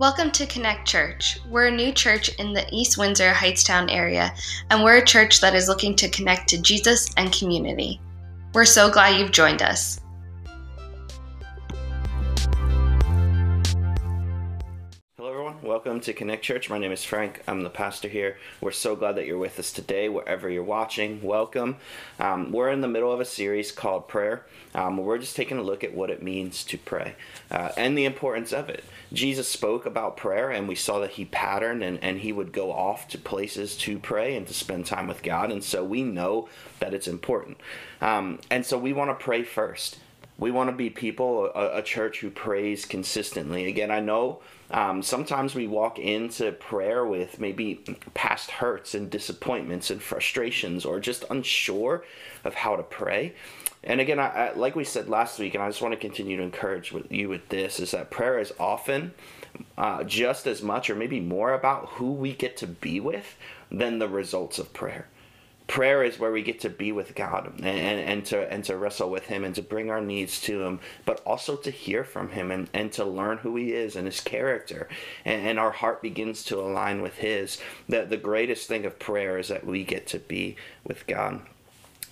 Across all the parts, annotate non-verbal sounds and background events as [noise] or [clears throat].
Welcome to Connect Church. We're a new church in the East Windsor Hightstown area, and we're a church that is looking to connect to Jesus and community. We're so glad you've joined us. Welcome to Connect Church. My name is Frank. I'm the pastor here. We're so glad that you're with us today, wherever you're watching. Welcome. Um, we're in the middle of a series called Prayer. Um, we're just taking a look at what it means to pray uh, and the importance of it. Jesus spoke about prayer, and we saw that he patterned and, and he would go off to places to pray and to spend time with God. And so we know that it's important. Um, and so we want to pray first. We want to be people, a, a church who prays consistently. Again, I know um, sometimes we walk into prayer with maybe past hurts and disappointments and frustrations or just unsure of how to pray. And again, I, I, like we said last week, and I just want to continue to encourage with you with this is that prayer is often uh, just as much or maybe more about who we get to be with than the results of prayer prayer is where we get to be with God and, and, and, to and to wrestle with him and to bring our needs to him, but also to hear from him and, and to learn who he is and his character. And, and our heart begins to align with his. The, the greatest thing of prayer is that we get to be with God.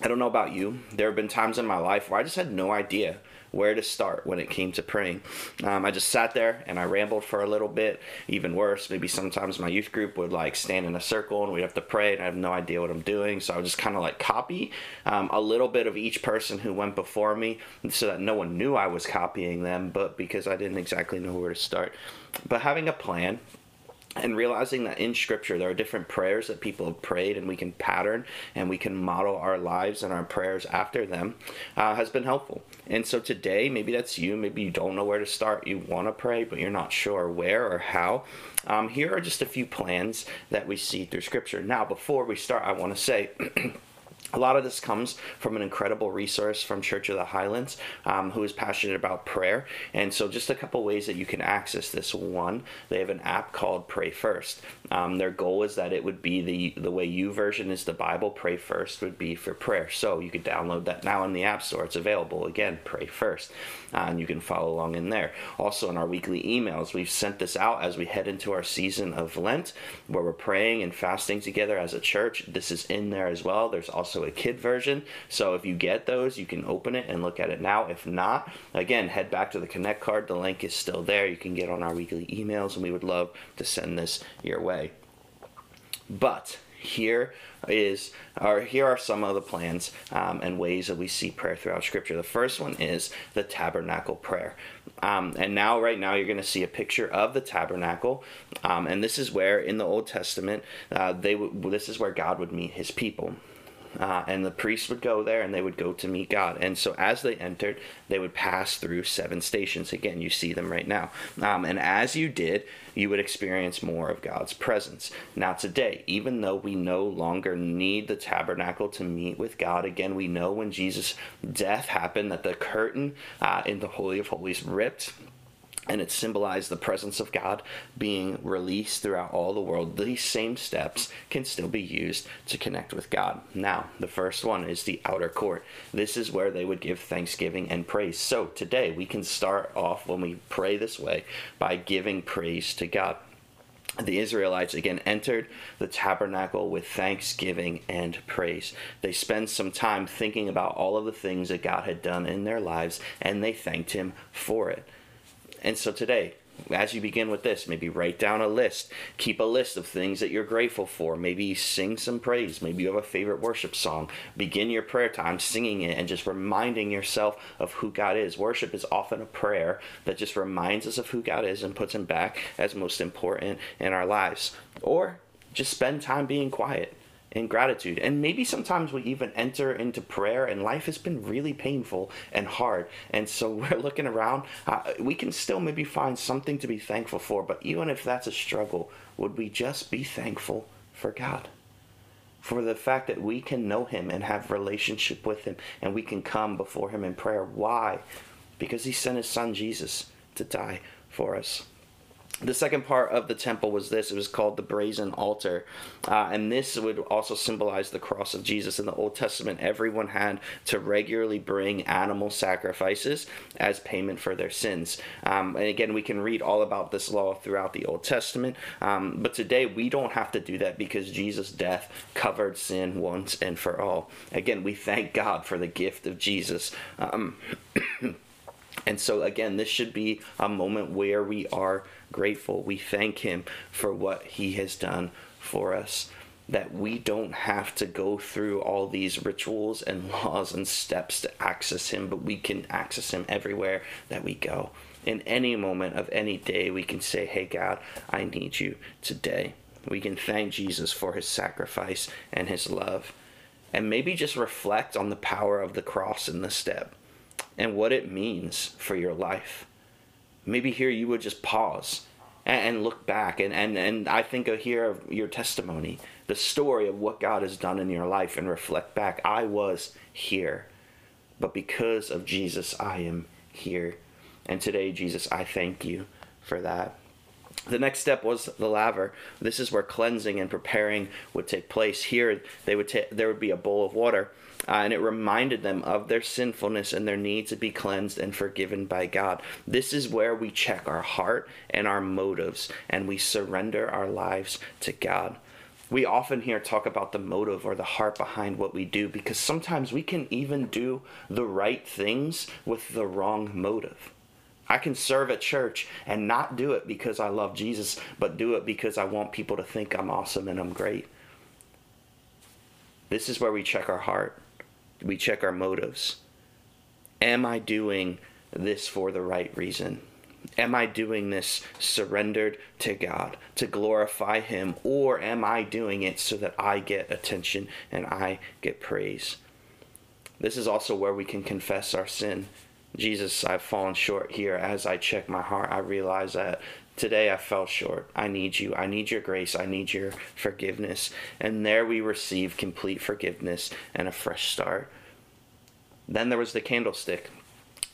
I don't know about you. There have been times in my life where I just had no idea where to start when it came to praying. Um, I just sat there and I rambled for a little bit. Even worse, maybe sometimes my youth group would like stand in a circle and we'd have to pray and I have no idea what I'm doing. So I would just kind of like copy um, a little bit of each person who went before me so that no one knew I was copying them, but because I didn't exactly know where to start. But having a plan and realizing that in scripture there are different prayers that people have prayed and we can pattern and we can model our lives and our prayers after them uh, has been helpful. And so today maybe that's you maybe you don't know where to start you want to pray but you're not sure where or how. Um, here are just a few plans that we see through scripture. Now before we start i want to say [clears throat] a lot of this comes from an incredible resource from Church of the Highlands, um, who is passionate about prayer. And so, just a couple ways that you can access this. One, they have an app called Pray First. Um, their goal is that it would be the the way YouVersion is the Bible. Pray First would be for prayer. So you could download that now in the App Store. It's available. Again, Pray First, uh, and you can follow along in there. Also, in our weekly emails, we've sent this out as we head into our season of Lent, where we're praying and fasting together as a church. This is in there as well. There's also also a kid version. So if you get those, you can open it and look at it now. If not, again, head back to the Connect card. The link is still there. You can get on our weekly emails, and we would love to send this your way. But here is or here are some of the plans um, and ways that we see prayer throughout scripture the first one is the tabernacle prayer um, and now right now you're going to see a picture of the tabernacle um, and this is where in the old testament uh, they w- this is where god would meet his people uh, and the priests would go there and they would go to meet God. And so as they entered, they would pass through seven stations. Again, you see them right now. Um, and as you did, you would experience more of God's presence. Now, today, even though we no longer need the tabernacle to meet with God, again, we know when Jesus' death happened that the curtain uh, in the Holy of Holies ripped and it symbolized the presence of God being released throughout all the world. These same steps can still be used to connect with God. Now, the first one is the outer court. This is where they would give thanksgiving and praise. So today we can start off when we pray this way by giving praise to God. The Israelites again entered the tabernacle with thanksgiving and praise. They spend some time thinking about all of the things that God had done in their lives and they thanked Him for it. And so today, as you begin with this, maybe write down a list. Keep a list of things that you're grateful for. Maybe sing some praise. Maybe you have a favorite worship song. Begin your prayer time singing it and just reminding yourself of who God is. Worship is often a prayer that just reminds us of who God is and puts Him back as most important in our lives. Or just spend time being quiet in gratitude. And maybe sometimes we even enter into prayer and life has been really painful and hard. And so [laughs] we're looking around. Uh, we can still maybe find something to be thankful for. But even if that's a struggle, would we just be thankful for God? For the fact that we can know Him and have relationship with Him and we can come before Him in prayer. Why? Because He sent His Son Jesus to die for us. The second part of the temple was this. It was called the brazen altar. Uh, and this would also symbolize the cross of jesus. In the old testament everyone had to regularly bring animal sacrifices as payment for their sins. Um, and again we can read all about this law throughout the old testament. Um, but today we don't have to do that because jesus death covered sin once and for all. Again we thank god for the gift of jesus. Um, [clears throat] And so, again, this should be a moment where we are grateful. We thank Him for what He has done for us. That we don't have to go through all these rituals and [laughs] laws and steps to access Him, but we can access Him everywhere that we go. In any moment of any day, we can say, Hey, God, I need you today. We can thank Jesus for His sacrifice and His love. And maybe just reflect on the power of the cross in this step and what it means for your life. Maybe here you would just pause and, look back and, and, and I think of here of your testimony, the story of what God has done in your life and reflect back. I was here, but because of Jesus, I am here. And today, Jesus, I thank you for that. The next step was the laver. This is where cleansing and preparing would take place. Here, they would ta- there would be a bowl of water uh, and it reminded them of their sinfulness and their need to be cleansed and forgiven by God. This is where we check our heart and our motives and we surrender our lives to God. We often hear talk about the motive or the heart behind what we do because sometimes we can even do the right things with the wrong motive. I can serve at church and not do it because I love Jesus, but do it because I want people to think I'm awesome and I'm great. This is where we check our heart we check our motives. Am I doing this for the right reason? Am I doing this surrendered to God to glorify Him, or am I doing it so that I get attention and I get praise? This is also where we can confess our sin. Jesus, I've fallen short here. As I check my heart, I realize that today I fell short. I need you. I need your grace. I need your forgiveness. And there we receive complete forgiveness and a fresh start. Then there was the candlestick.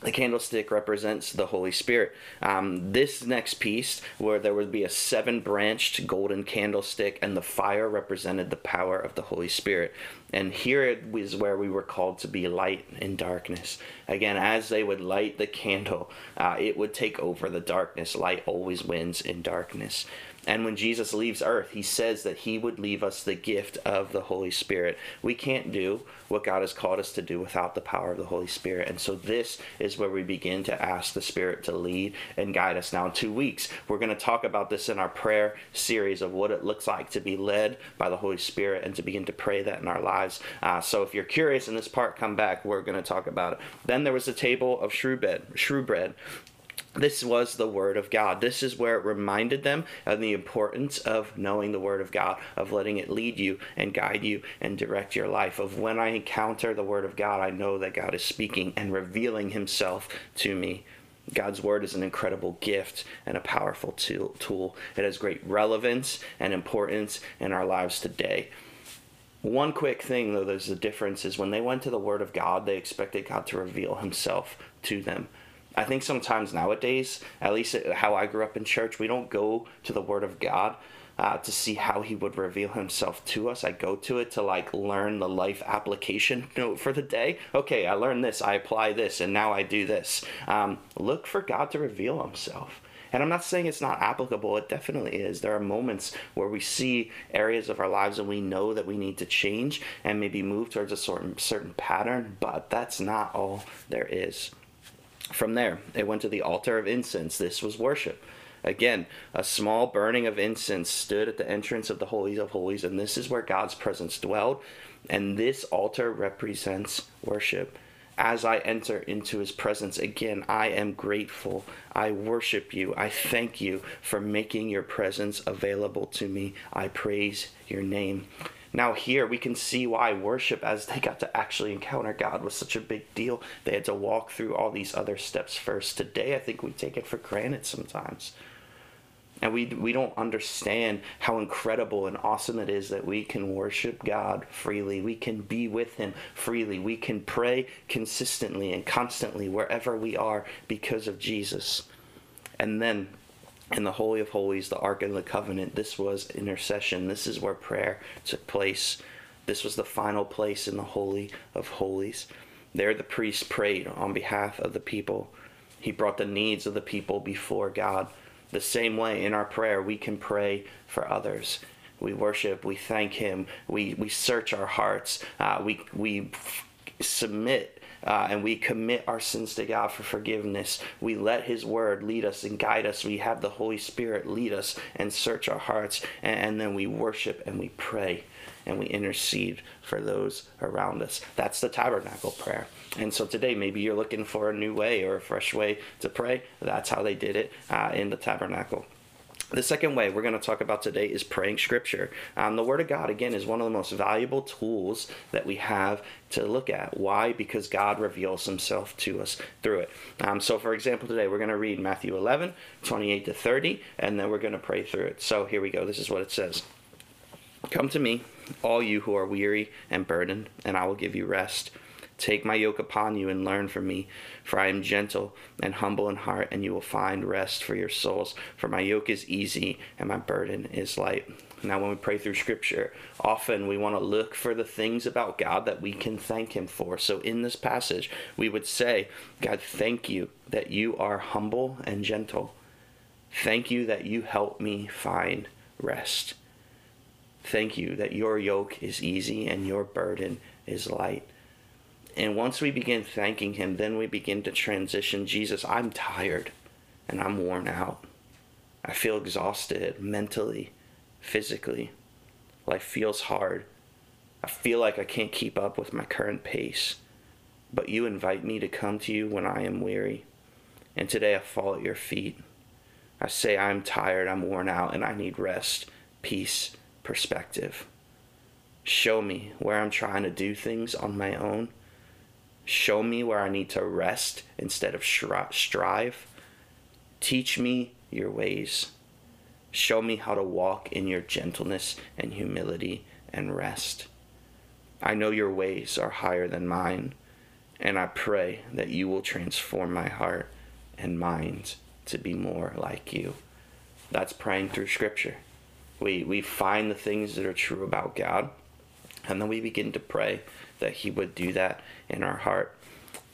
The candlestick represents the Holy Spirit. Um, this next piece, where there would be a seven branched golden candlestick, and the fire represented the power of the Holy Spirit. And here is where we were called to be light in darkness. Again, as they would light the candle, uh, it would take over the darkness. Light always wins in darkness. And when Jesus leaves earth, he says that he would leave us the gift of the Holy Spirit. We can't do what God has called us to do without the power of the Holy Spirit. And so this is where we begin to ask the Spirit to lead and guide us. Now, in two weeks, we're going to talk about this in our prayer series of what it looks like to be led by the Holy Spirit and to begin to pray that in our lives. Uh, so if you're curious in this part, come back. We're going to talk about it. Then there was a table of shewbread, bread this was the word of God. This is where it reminded them of the importance of knowing the word of God, of letting it lead you and guide you and direct your life. Of when I encounter the word of God, I know that God is speaking and revealing himself to me. God's word is an incredible gift and a powerful tool. It has great relevance and importance in our lives today. One quick thing, though, there's a difference is when they went to the Word of God, they expected God to reveal Himself to them. I think sometimes nowadays, at least how I grew up in church, we don't go to the Word of God uh, to see how He would reveal Himself to us. I go to it to like learn the life application [laughs] note for the day. Okay, I learned this, I apply this, and now I do this. Um, look for God to reveal Himself. And I'm not saying it's not applicable, it definitely is. There are moments where we see areas of our lives and we know that we need to change and maybe move towards a certain, certain pattern, but that's not all there is. From there, it went to the altar of incense. This was worship. Again, a small burning of incense stood at the entrance of the Holies of Holies, and this is where God's presence dwelled. And this altar represents worship. As I enter into his presence again, I am grateful. I worship you. I thank you for making your presence available to me. I praise your name. Now, here we can see why worship, as they got to actually encounter God, was such a big deal. They had to walk through all these other steps first. Today, I think we take it for granted sometimes. And we, we don't understand how incredible and awesome it is that we can worship God freely. We can be with Him freely. We can pray consistently and constantly wherever we are because of Jesus. And then in the Holy of Holies, the Ark of the Covenant, this was intercession. This is where prayer took place. This was the final place in the Holy of Holies. There, the priest prayed on behalf of the people. He brought the needs of the people before God. The same way in our prayer, we can pray for others. We worship, we thank Him, we, we search our hearts, uh, we, we submit uh, and we commit our sins to God for forgiveness. We let His Word lead us and guide us. We have the Holy Spirit lead us and search our hearts, and, and then we worship and we pray and we intercede for those around us. That's the tabernacle prayer. And so today, maybe you're looking for a new way or a fresh way to pray. That's how they did it uh, in the tabernacle. The second way we're going to talk about today is praying scripture. Um, the Word of God, again, is one of the most valuable tools that we have to look at. Why? Because God reveals Himself to us through it. Um, so, for example, today we're going to read Matthew 11, 28 to 30, and then we're going to pray through it. So, here we go. This is what it says Come to me, all you who are weary and burdened, and I will give you rest. Take my yoke upon you and learn from me, for I am gentle and humble in heart, and you will find rest for your souls. For my yoke is easy and my burden is light. Now, when we pray through scripture, often we want to look for the things about God that we can thank Him for. So, in this passage, we would say, God, thank you that you are humble and gentle. Thank you that you help me find rest. Thank you that your yoke is easy and your burden is light. And once we begin thanking Him, then we begin to transition. Jesus, I'm tired and I'm worn out. I feel exhausted mentally, physically. Life feels hard. I feel like I can't keep up with my current pace. But you invite me to come to you when I am weary. And today I fall at your feet. I say I'm tired, I'm worn out, and I need rest, peace, perspective. Show me where I'm trying to do things on my own. Show me where I need to rest instead of strive. Teach me your ways. Show me how to walk in your gentleness and humility and rest. I know your ways are higher than mine, and I pray that you will transform my heart and mind to be more like you. That's praying through Scripture. We, we find the things that are true about God, and then we begin to pray that He would do that in our heart.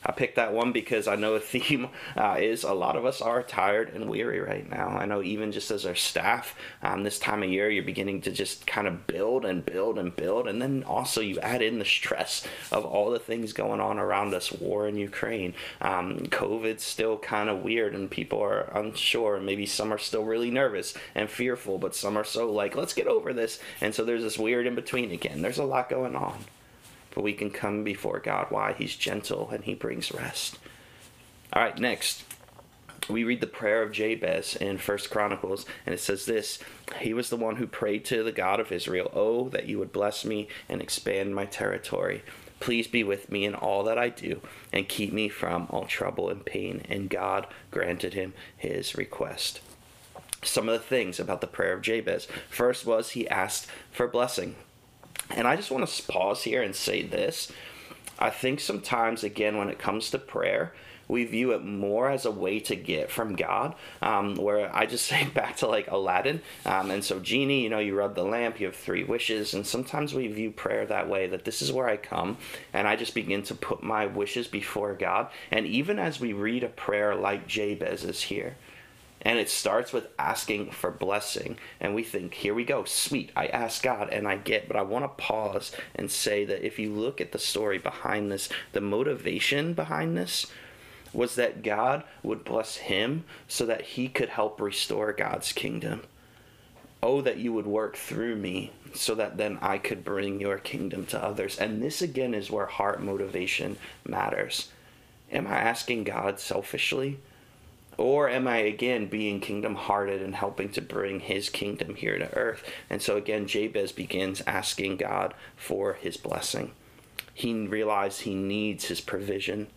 I picked that one because I know a [laughs] theme uh, is a lot of us are tired and weary right now. I know even just as our staff, um, this time of year, you're beginning to just kind of build and build and build. And then also you add in the stress of all the things going on around us war in Ukraine. Um, COVID's still kind of weird and people are unsure. Maybe some are still really nervous and fearful, but some are so like, let's get over this. And so there's this weird in between again. There's a lot going on but we can come before God. Why? He's gentle and he brings rest. All right, next. We read the prayer of Jabez in First Chronicles, and it says this He was the one who prayed to the God of Israel, Oh, that you would bless me and expand my territory. Please be with me in all that I do, and keep me from all trouble and pain. And God granted him his request. Some of the things about the prayer of Jabez. First was he asked for blessing. And I just want to pause here and say this. I think sometimes, again, when it comes to prayer, we view it more as a way to get from God. Um, where I just [laughs] say back to like Aladdin. Um, and so, Genie, you know, you rub the lamp, you have three wishes. And sometimes we view prayer that way that this is where I come and I just begin to put my wishes before God. And even as we read a prayer like Jabez is here, and it starts with asking for blessing. And we think, here we go, sweet, I ask God and I get. But I want to pause and say that if you look at the story behind this, the motivation behind this was that God would bless him so that he could help restore God's kingdom. Oh, that you would work through me so that then I could bring your kingdom to others. And this again is where heart motivation matters. Am I asking God selfishly? Or am I again being kingdom hearted and helping to bring his kingdom here to earth? And so again, Jabez begins asking God for his blessing. He realized he needs his provision.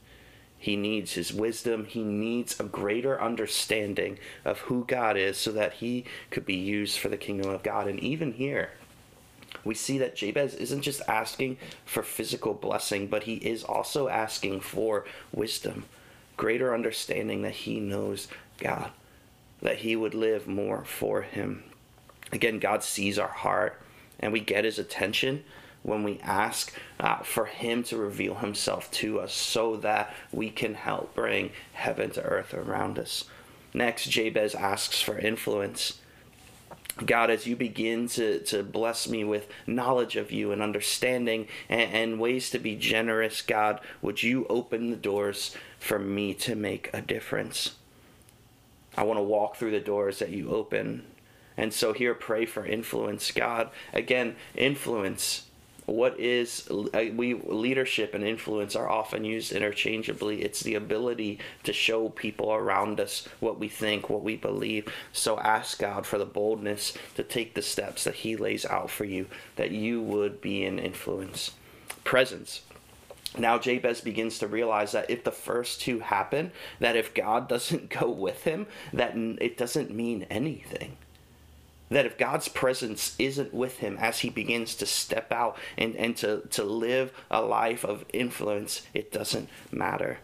He needs his wisdom. He needs a greater understanding of who God is so that he could be used for the kingdom of God. And even here, we see that Jabez isn't just asking for physical blessing, but he is also asking for wisdom greater understanding that he knows God. that he would live more for him. Again, God sees our heart and we get his attention when we ask uh, for him to reveal himself to us so that we can help bring heaven to earth around us. Next, Jabez asks for influence. God, as you begin to, to bless me with knowledge of you and understanding and, and ways to be generous, God, would you open the doors for me to make a difference? I want to walk through the doors that you open. And so here, pray for influence. God, again, influence what is we leadership and influence are often used interchangeably. It's the ability to show people around us what we think what we believe. So ask god for the boldness to take the steps that he lays out for you that you would be an influence. Presence. Now Jabez begins to realize that if the first two happen, that if God [laughs] doesn't go with him, that it doesn't mean anything that if God's presence isn't with him as he begins to step out and, and to, to live a life of influence, it doesn't matter.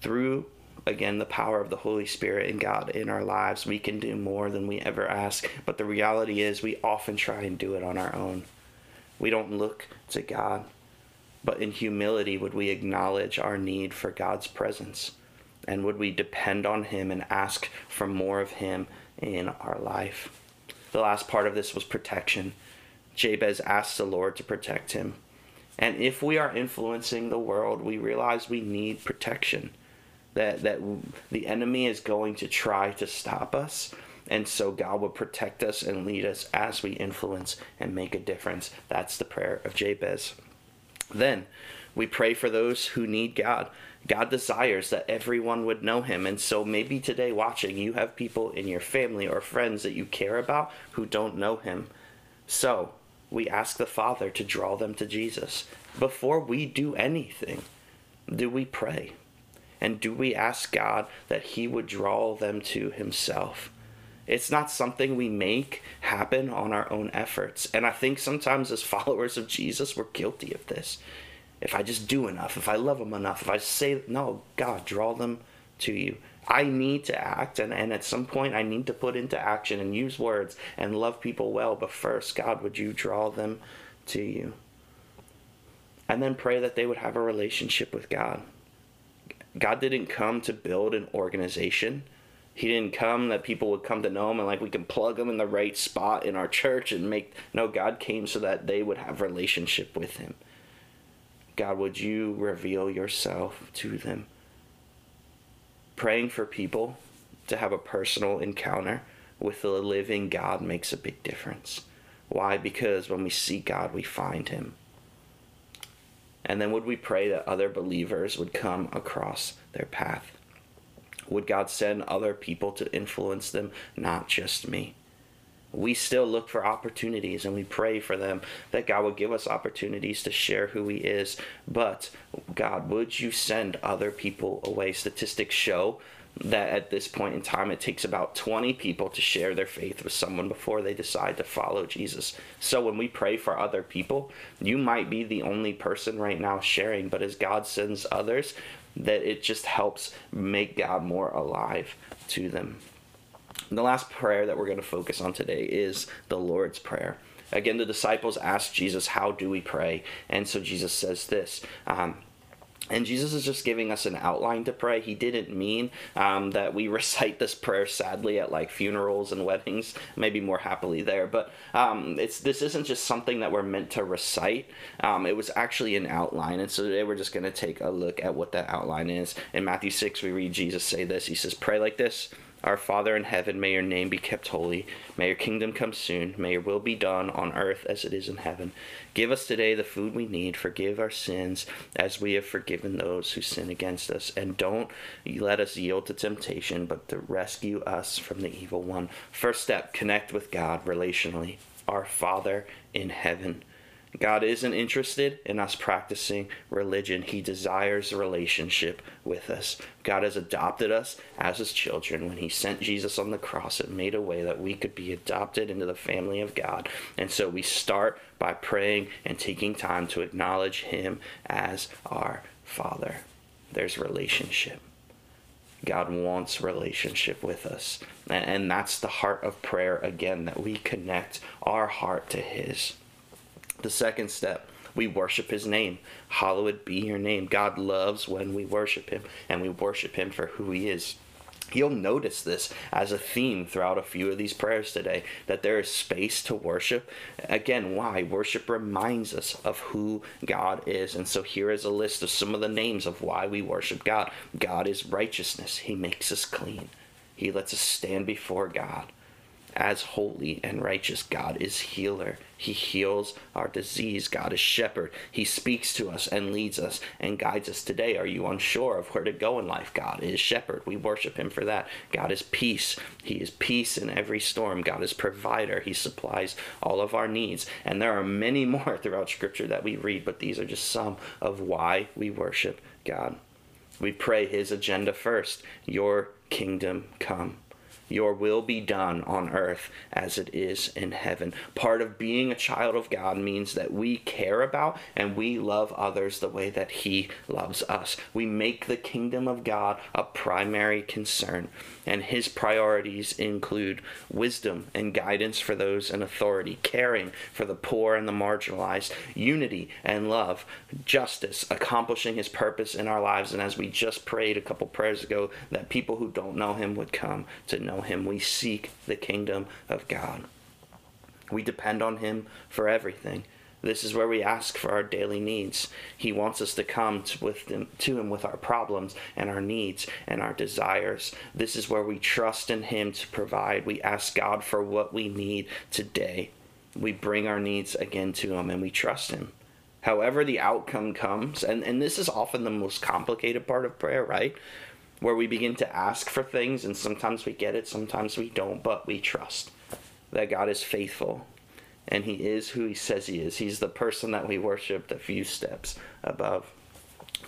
Through, again, the power of the Holy Spirit and God in our lives, we can do more than we ever ask. But the reality is, we often try and do it on our own. We don't look to God, but in humility, would we acknowledge our need for God's presence? And would we depend on Him and ask for more of Him in our life? The last part of this was protection. Jabez asked the Lord to protect him. And if we are influencing the world, we realize we need protection. That that the enemy is going to try to stop us. And so God will protect us and lead us as we influence and make a difference. That's the prayer of Jabez. Then we pray for those who need God. God desires that everyone would know him. And so maybe today watching, you have people in your family or friends that you care about who don't know him. So we ask the Father to draw them to Jesus. Before we do anything, do we pray? And do we ask God that he would draw them to himself? It's not something we make happen on our own efforts. And I think sometimes as [laughs] followers of Jesus, we're guilty of this if I just do enough, if I love them enough, if I say, no, God, draw them to you. I need to act, and, and at some point, I need to put into action and use words and love people well. But first, God, would you draw them to you? And then pray that they would have a relationship with God. God didn't come to build an organization. He didn't come that people would come to know him and like we can plug them in the right spot in our church and make no God came so that they would have relationship with him. God, would you reveal yourself to them? Praying for people to have a personal encounter with the living God makes a big difference. Why? Because when we see God, we find Him. And then would we pray that other believers would come across their path? Would God send other people to influence them, not just me? We still look for opportunities and we pray for them that God would give us opportunities to share who He is. But God, would you send other people away? Statistics show that at this point in time it takes about 20 people to share their faith with someone before they decide to follow Jesus. So when we pray for other people, you might be the only person right now sharing, but as God sends others, that it just helps make God more alive to them the last prayer that we're going to focus on today is the Lord's Prayer. Again, the disciples asked Jesus, How do we pray? And so Jesus says this. Um, and Jesus is just giving us an outline to pray. He didn't mean um, that we [laughs] recite this prayer sadly at like funerals and weddings, maybe more happily there. But um, it's this isn't just something that we're meant to recite. Um, it was actually an outline. And so today we're just going to take a look at what that outline is. In Matthew 6, we read Jesus say this He says, Pray like this. Our Father in heaven, may your name be kept holy. May your kingdom come soon. May your will be done on earth as it is in heaven. Give us today the food we need. Forgive our sins as we have forgiven those who sin against us. And don't let us yield to temptation, but to rescue us from the evil one. First step connect with God relationally. Our Father in heaven. God isn't interested in us practicing religion. He desires a relationship with us. God has adopted us as his children. When he sent Jesus on the cross, it made a way that we could be adopted into the family of God. And so we start by praying and taking time to acknowledge him as our Father. There's relationship. God wants relationship with us. And that's the heart of prayer again, that we connect our heart to His. The second step, we worship His name. Hallowed be your name. God loves when we worship Him, and we worship Him for who He is. You'll notice this as a theme throughout a few of these prayers today that there is space to worship. Again, why? Worship reminds us of who God is. And so here is a list of some of the names of why we worship God. God is righteousness, He makes us clean, He lets us stand before God as holy and righteous. God is healer. He heals our disease. God is shepherd. He speaks to us and leads us and guides us today. Are you unsure of where to go in life? God is shepherd. We worship him for that. God is peace. He is peace in every storm. God is provider. He supplies all of our needs. And there are many [laughs] more throughout scripture that we read, but these are just some of why we worship God. We pray his agenda first. Your kingdom come. Your will be done on earth as it is in heaven. Part of being a child of God means that we care about and we love others the way that He loves us. We make the kingdom of God a primary concern, and His priorities include wisdom and guidance for those in authority, caring for the poor and the marginalized, unity and love, justice, accomplishing His purpose in our lives. And as we just prayed a couple prayers ago, that people who don't know Him would come to know Him. We seek the kingdom of God. We depend on Him for everything. This is where we ask for our daily needs. He wants us to come to, with to Him with our problems and our needs and our desires. This is where we trust in Him to provide. We ask God for what we need today. We bring our needs again to Him and we trust Him. However, the outcome comes, and, and this is often the most complicated part of prayer, right? where we begin to ask for things, and sometimes we get it, sometimes we don't, but we trust that God is faithful and He is who He says He is. He's the person that we worshiped a few steps above.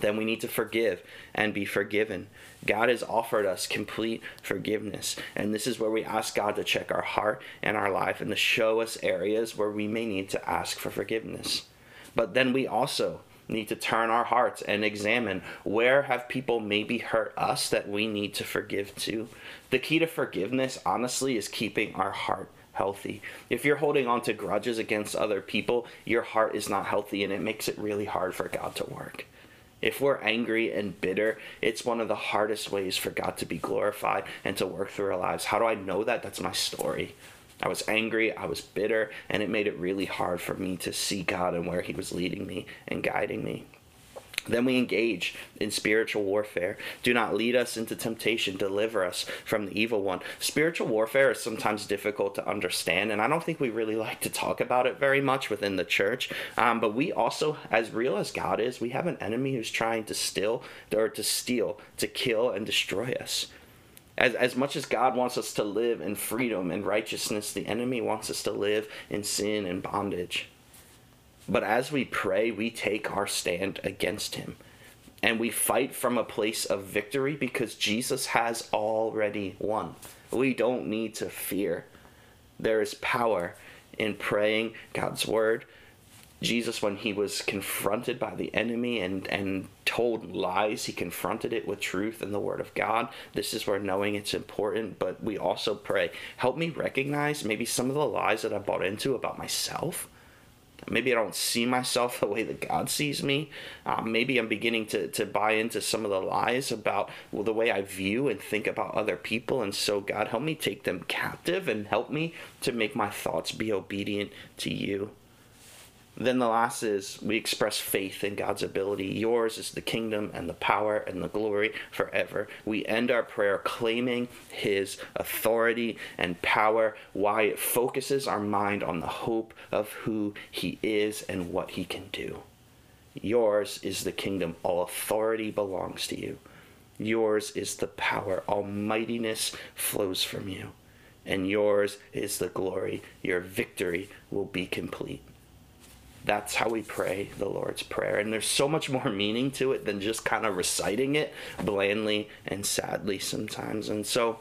Then we need to forgive and be forgiven. God has offered us complete forgiveness. And this is where we ask God to check our heart and our life and to show us areas where we may need to ask for forgiveness. But then we also need to turn our hearts and examine where have people maybe hurt us that we need to forgive to. The key to forgiveness, honestly, is keeping our heart healthy. If you're holding on to grudges against other people, your heart is not healthy and it makes it really hard for God to work. If we're angry and bitter, it's one of the hardest ways for God to be glorified and to work through our lives. How do I know that? That's my story. I was angry, I was bitter, and it made it really hard for me to see God and where He was leading me and guiding me. Then we engage in spiritual warfare. Do not lead us into temptation. Deliver us from the evil one. Spiritual warfare is sometimes difficult to understand, and I don't think we really like to talk about it very much within the church. Um, but we also, as real as God is, we have an enemy who's trying to steal or to steal, to kill, and destroy us. As, as much as God wants us to live in freedom and righteousness, the enemy wants us to live in sin and bondage. But as we pray, we take our stand against him. And we fight from a place of victory because Jesus has already won. We don't need to fear. There is power in praying God's word, Jesus, when he was confronted by the enemy and, and told lies, he confronted it with truth and the word of God. This is where knowing it's important, but we also pray, help me recognize maybe some of the lies that I bought into about myself. Maybe I don't see myself the way that God sees me. Um, maybe I'm beginning to, to buy into some of the lies about well, the way I view and think about other people. And so, God, help me take them captive and help me to make my thoughts be obedient to you. Then the last is we express faith in God's ability. Yours is the kingdom and the power and the glory forever. We end our prayer claiming His authority and power, why it focuses our mind on the hope of who He is and what He can do. Yours is the kingdom, all authority belongs to you. Yours is the power, all mightiness flows from you. And yours is the glory. Your victory will be complete that's how we pray the Lord's Prayer. And there's so much more meaning to it than just kind of reciting it blandly and sadly sometimes. And so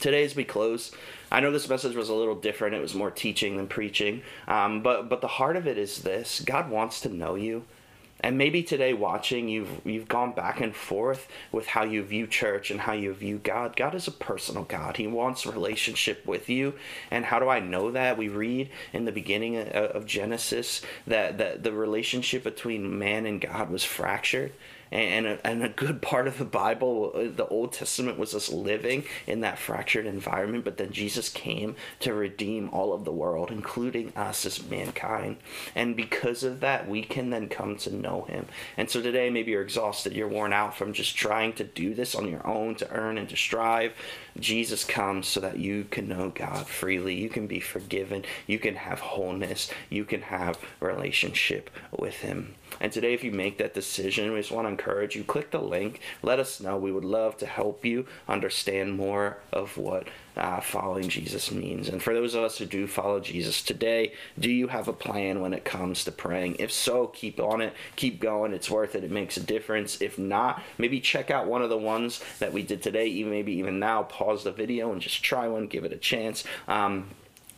today, as we close, I know this message was a little different. It was more teaching than preaching. Um, but, but the heart of it is this God wants to know you. And maybe today watching you've you've gone back and forth with how you view church and how you view God. God is a personal God. He wants relationship with you. And how do I know that? We read in the beginning of Genesis that, that the relationship between man and God was fractured and a, and a good part of the Bible, the Old Testament, was us living in that fractured environment. But then Jesus came to redeem all of the world, including us as mankind. And because of that, we can then come to know Him. And so today, maybe you're exhausted, you're worn out from just trying to do this on your own, to earn and to strive. Jesus comes so that you can know God freely. You can be forgiven. You can have wholeness. You can have relationship with Him. And today, if you make that decision, we just want to encourage you click the link. Let us know. We would love to help you understand more of what uh, following Jesus means. And for those of us who do follow Jesus today, do you have a plan when it comes to praying? If so, keep on it, keep going. It's worth it. It makes a difference. If not, maybe check out one of the ones that we did today. Even maybe even now, pause the video and just try one, give it a chance. Um,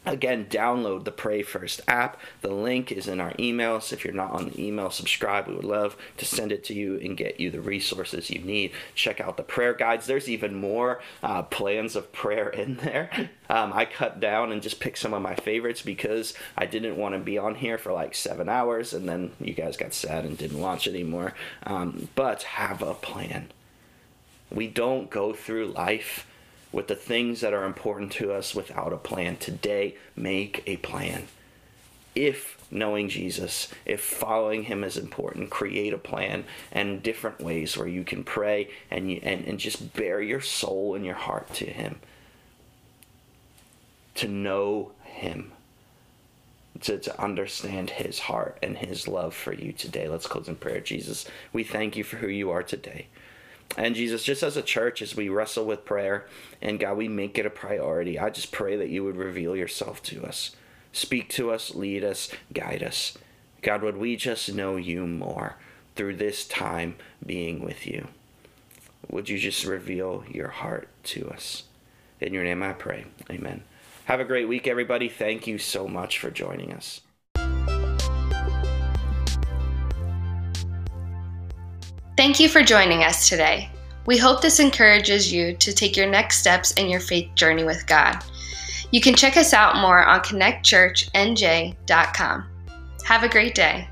Again, download the Pray First app. The link is in our emails. If you're not on the email, subscribe. We would love to send it to you and get you the resources you need. Check out the prayer guides. There's even more uh, plans of prayer in there. Um, I cut down and just picked some of my favorites because I didn't want to be on here for like seven hours and then you guys got sad and didn't watch anymore. Um, but have a plan. We don't go through life with the things that are important to us without a plan. Today, make a plan. If knowing Jesus, if following him is important, create a plan and different ways where you can pray and you, and, and just bare your soul and your heart to him. To know him. To, to understand his heart and his love for you today. Let's close in prayer. Jesus, we thank you for who you are today. And Jesus, just as a church, as we wrestle with prayer, and God, we make it a priority, I just pray that you would reveal yourself to us. Speak to us, lead us, guide us. God, would we just know you more through this time being with you? Would you just reveal your heart to us? In your name I pray. Amen. Have a great week, everybody. Thank you so much for joining us. Thank you for joining us today. We hope this encourages you to take your next steps in your faith journey with God. You can check us out more on connectchurchnj.com. Have a great day.